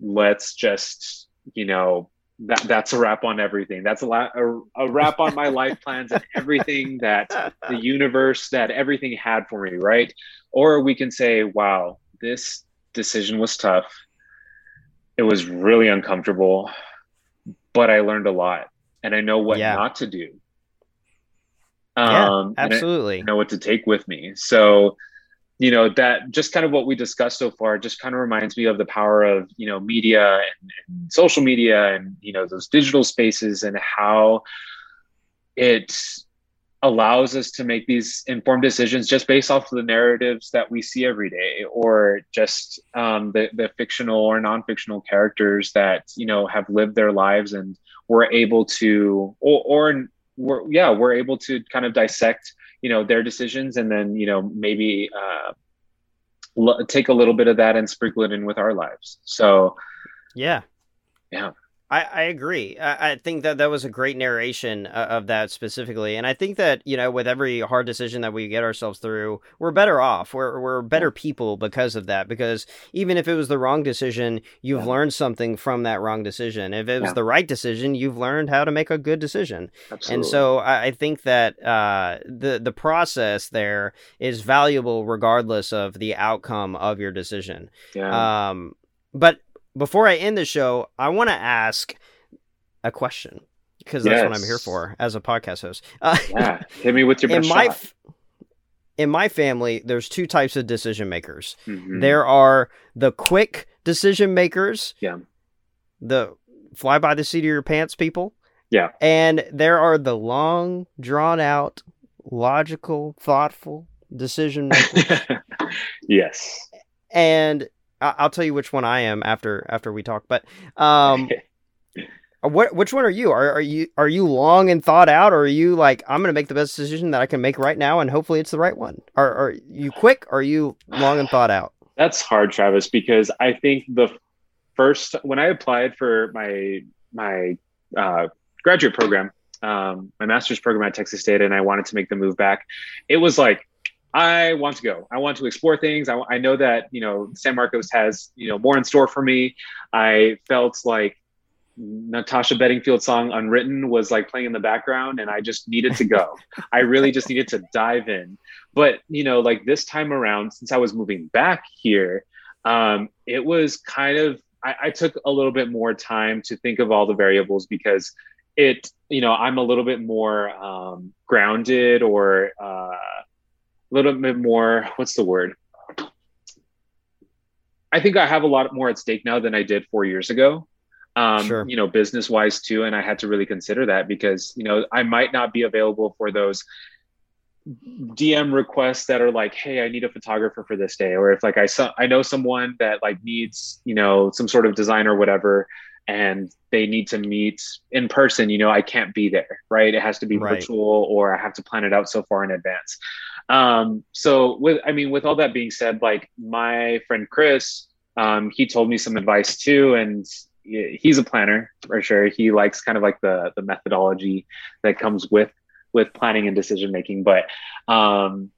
Let's just you know that that's a wrap on everything. That's a, lot, a, a wrap on my life plans and everything that the universe that everything had for me right? Or we can say wow this decision was tough. It was really uncomfortable, but I learned a lot and I know what yeah. not to do. Um, yeah, absolutely. I know what to take with me. So, you know, that just kind of what we discussed so far just kind of reminds me of the power of, you know, media and, and social media and, you know, those digital spaces and how it allows us to make these informed decisions just based off of the narratives that we see every day or just um, the, the fictional or non-fictional characters that you know have lived their lives and we're able to or, or we're, yeah we're able to kind of dissect you know their decisions and then you know maybe uh, l- take a little bit of that and sprinkle it in with our lives. So yeah. Yeah I, I agree. I, I, think that that was a great narration uh, of that specifically, and I think that you know, with every hard decision that we get ourselves through, we're better off. We're we're better people because of that. Because even if it was the wrong decision, you've yeah. learned something from that wrong decision. If it was yeah. the right decision, you've learned how to make a good decision. Absolutely. And so I, I think that uh, the the process there is valuable regardless of the outcome of your decision. Yeah. Um, but before I end the show, I want to ask a question because that's yes. what I'm here for as a podcast host. Uh, yeah, hit me with your best in my, shot. In my family, there's two types of decision makers. Mm-hmm. There are the quick decision makers. Yeah. The fly by the seat of your pants people. Yeah. And there are the long, drawn out, logical, thoughtful decision makers. yes. And I'll tell you which one I am after after we talk. But um, what which one are you? Are are you are you long and thought out, or are you like I'm going to make the best decision that I can make right now, and hopefully it's the right one? Are are you quick? Or are you long and thought out? That's hard, Travis, because I think the first when I applied for my my uh, graduate program, um, my master's program at Texas State, and I wanted to make the move back, it was like I want to go. I want to explore things. I, I know that you know San Marcos has you know more in store for me. I felt like Natasha Bedingfield song Unwritten was like playing in the background and I just needed to go. I really just needed to dive in. But, you know, like this time around, since I was moving back here, um, it was kind of, I, I took a little bit more time to think of all the variables because it, you know, I'm a little bit more um, grounded or uh, little bit more, what's the word? I think I have a lot more at stake now than I did four years ago um, sure. you know, business wise too. And I had to really consider that because, you know, I might not be available for those DM requests that are like, Hey, I need a photographer for this day. Or if like I saw, I know someone that like needs, you know, some sort of design or whatever, and they need to meet in person, you know, I can't be there, right? It has to be right. virtual or I have to plan it out so far in advance. Um, so with, I mean, with all that being said, like my friend Chris, um, he told me some advice too. And he's a planner for sure. He likes kind of like the the methodology that comes with with planning and decision making. But um,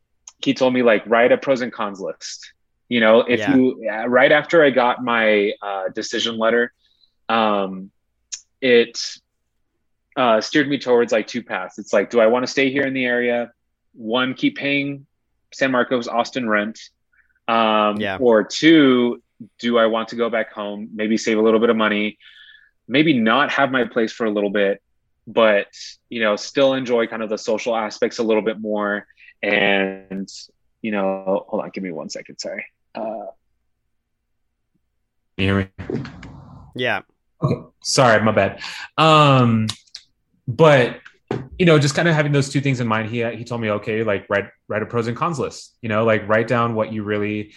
he told me like write a pros and cons list. You know, if yeah. you right after I got my uh, decision letter, um, it uh, steered me towards like two paths. It's like, do I want to stay here in the area? One, keep paying San Marcos Austin rent. Um, yeah. Or two, do I want to go back home, maybe save a little bit of money, maybe not have my place for a little bit, but you know, still enjoy kind of the social aspects a little bit more. And you know, hold on, give me one second. Sorry. Uh, you hear me? Yeah. Okay. Sorry, my bad. Um, but you know, just kind of having those two things in mind, he he told me, okay, like write write a pros and cons list. You know, like write down what you really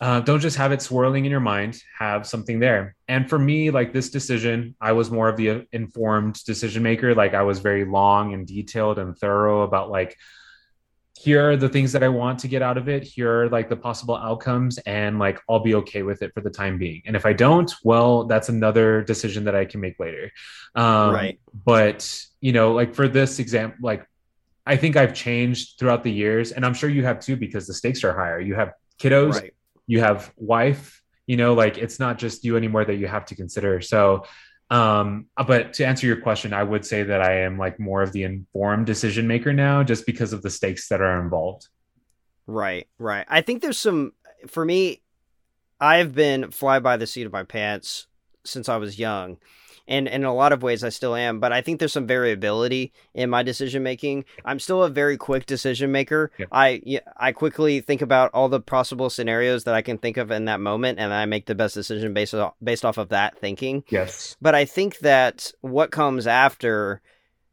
uh, don't just have it swirling in your mind have something there and for me like this decision i was more of the informed decision maker like i was very long and detailed and thorough about like here are the things that i want to get out of it. Here are like the possible outcomes and like i'll be okay with it for the time being. And if i don't well that's another decision that i can make later. Um, right. but you know like for this example like i think i've changed throughout the years and i'm sure you have too because the stakes are higher. You have kiddos right. you have wife you know like it's not just you anymore that you have to consider. So um but to answer your question i would say that i am like more of the informed decision maker now just because of the stakes that are involved. Right right. I think there's some for me i've been fly by the seat of my pants since i was young and, and in a lot of ways I still am, but I think there's some variability in my decision making. I'm still a very quick decision maker. Yeah. I I quickly think about all the possible scenarios that I can think of in that moment, and I make the best decision based off, based off of that thinking. Yes, but I think that what comes after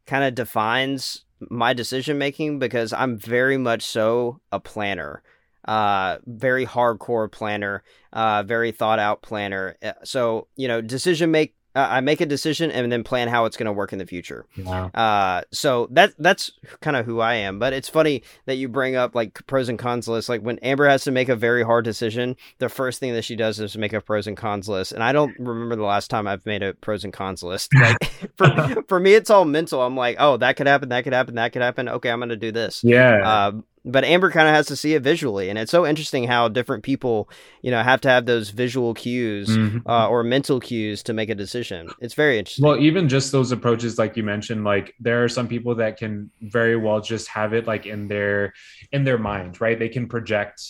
kind of defines my decision making because I'm very much so a planner uh very hardcore planner uh very thought out planner uh, so you know decision make uh, I make a decision and then plan how it's going to work in the future. Wow. Uh, so that that's kind of who I am. But it's funny that you bring up like pros and cons list. Like when Amber has to make a very hard decision, the first thing that she does is make a pros and cons list. And I don't remember the last time I've made a pros and cons list. Like for for me, it's all mental. I'm like, oh, that could happen, that could happen, that could happen. Okay, I'm going to do this. Yeah. Uh, but Amber kind of has to see it visually, and it's so interesting how different people, you know, have to have those visual cues mm-hmm. uh, or mental cues to make a decision. It's very interesting. Well, even just those approaches, like you mentioned, like there are some people that can very well just have it like in their in their mind, right? They can project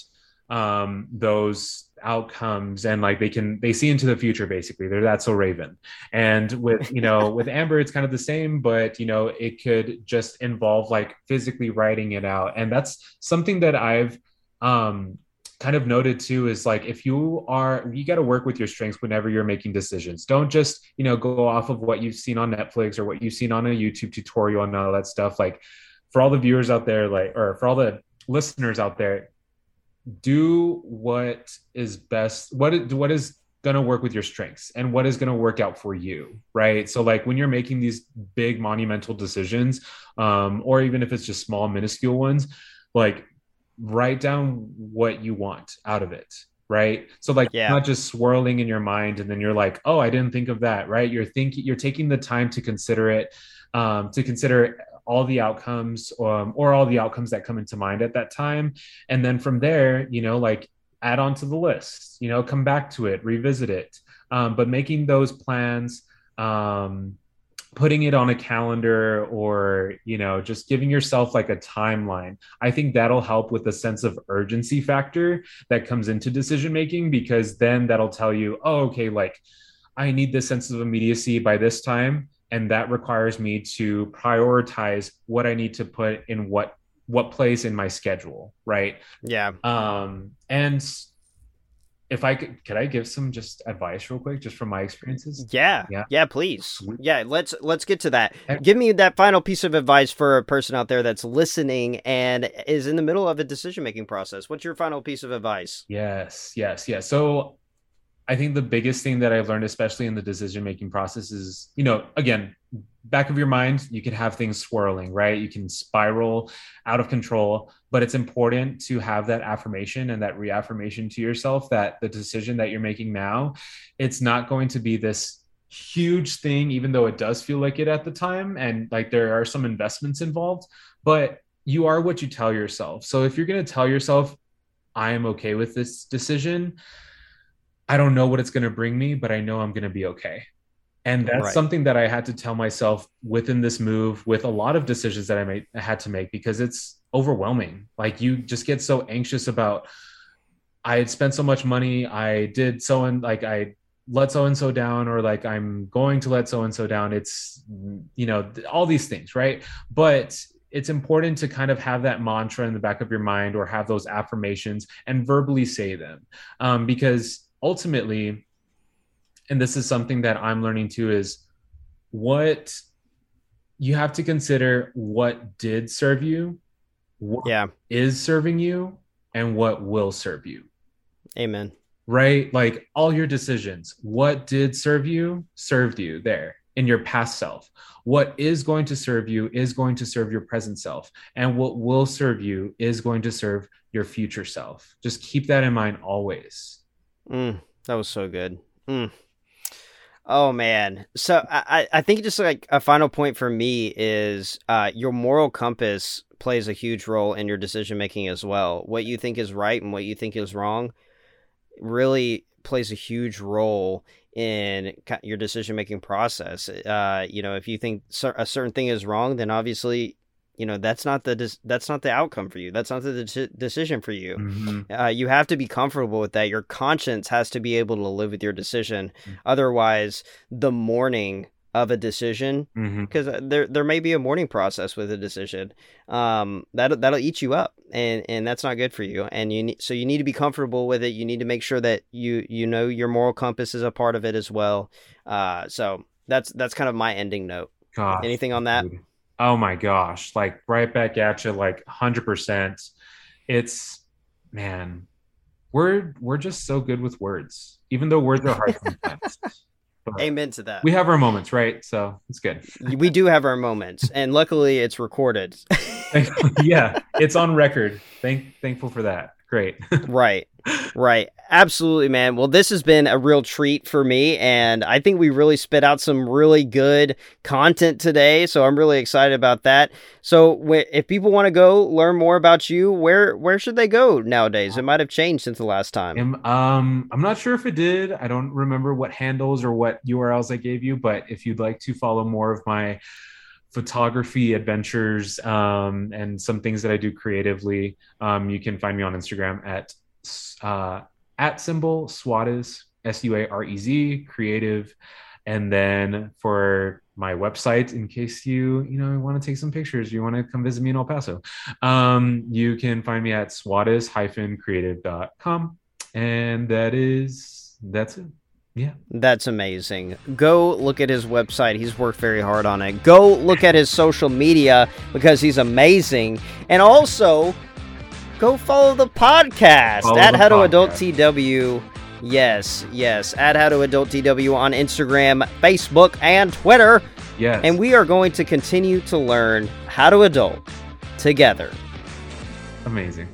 um, those outcomes and like they can they see into the future basically. They're that so raven. And with you know with amber it's kind of the same but you know it could just involve like physically writing it out. And that's something that i've um kind of noted too is like if you are you got to work with your strengths whenever you're making decisions. Don't just you know go off of what you've seen on netflix or what you've seen on a youtube tutorial and all that stuff. Like for all the viewers out there like or for all the listeners out there do what is best what what is going to work with your strengths and what is going to work out for you right? So like when you're making these big monumental decisions um, or even if it's just small minuscule ones like write down what you want out of it right? So like yeah. not just swirling in your mind and then you're like oh i didn't think of that right? You're thinking you're taking the time to consider it um, to consider all the outcomes um, or all the outcomes that come into mind at that time. And then from there you know like add on to the list you know come back to it revisit it. Um, but making those plans um, putting it on a calendar or you know just giving yourself like a timeline i think that'll help with the sense of urgency factor that comes into decision making because then that'll tell you oh okay like i need this sense of immediacy by this time and that requires me to prioritize what i need to put in what what place in my schedule right yeah um and if I could, could I give some just advice real quick, just from my experiences? Yeah, yeah, yeah please. Yeah, let's let's get to that. Give me that final piece of advice for a person out there that's listening and is in the middle of a decision making process. What's your final piece of advice? Yes, yes, yes. So I think the biggest thing that I've learned, especially in the decision making process, is you know, again, back of your mind, you can have things swirling, right? You can spiral out of control, but it's important to have that affirmation and that reaffirmation to yourself that the decision that you're making now, it's not going to be this huge thing, even though it does feel like it at the time. And like there are some investments involved, but you are what you tell yourself. So if you're going to tell yourself, I am okay with this decision, I don't know what it's going to bring me, but I know I'm going to be okay. And that's right. something that I had to tell myself within this move with a lot of decisions that I made I had to make because it's overwhelming. Like you just get so anxious about I had spent so much money, I did so and like I let so and so down or like I'm going to let so and so down. It's you know all these things, right? But it's important to kind of have that mantra in the back of your mind or have those affirmations and verbally say them um, because ultimately, and this is something that I'm learning too, is what you have to consider what did serve you, what yeah. is serving you, and what will serve you. Amen. Right? Like all your decisions, what did serve you, served you there in your past self. What is going to serve you is going to serve your present self. And what will serve you is going to serve your future self. Just keep that in mind always. Mm, that was so good. Mm. Oh man. So I, I think just like a final point for me is uh, your moral compass plays a huge role in your decision making as well. What you think is right and what you think is wrong really plays a huge role in your decision making process. Uh, you know, if you think a certain thing is wrong, then obviously you know that's not the that's not the outcome for you. That's not the de- decision for you. Mm-hmm. uh, you have to be comfortable with that. Your conscience has to be able to live with your decision. Mm-hmm. otherwise the mourning of a decision because mm-hmm. there there may be a mourning process with a decision um that that'll eat you up and and that's not good for you and you need so you need to be comfortable with it. You need to make sure that you you know your moral compass is a part of it as well. Uh so that's that's kind of my ending note. Anything on that? dude oh my gosh, like right back at you, like 100%. It's, man, we're, we're just so good with words, even though words are hard sometimes. Amen to that. We have our moments, right? So it's good. we do have our moments, and luckily it's recorded. yeah, it's on record. Thank thankful for that. Great. right. Right. Absolutely, man. Well, this has been a real treat for me, and I think we really spit out some really good content today. So I'm really excited about that. So, if people want to go learn more about you, where where should they go nowadays? It might have changed since the last time. Um, I'm not sure if it did. I don't remember what handles or what URLs I gave you, but if you'd like to follow more of my photography adventures um, and some things that I do creatively, um, you can find me on Instagram at uh, at symbol Suarez S U A R E Z creative, and then for my website in case you you know want to take some pictures you want to come visit me in el paso um, you can find me at suarez-creative.com and that is that's it yeah. That's amazing. Go look at his website. He's worked very hard on it. Go look at his social media because he's amazing. And also, go follow the podcast Follow at the How to Adult. TW. Yes, yes, at How to Adult TW on Instagram, Facebook, and Twitter. Yes. And we are going to continue to learn how to adult together. Amazing.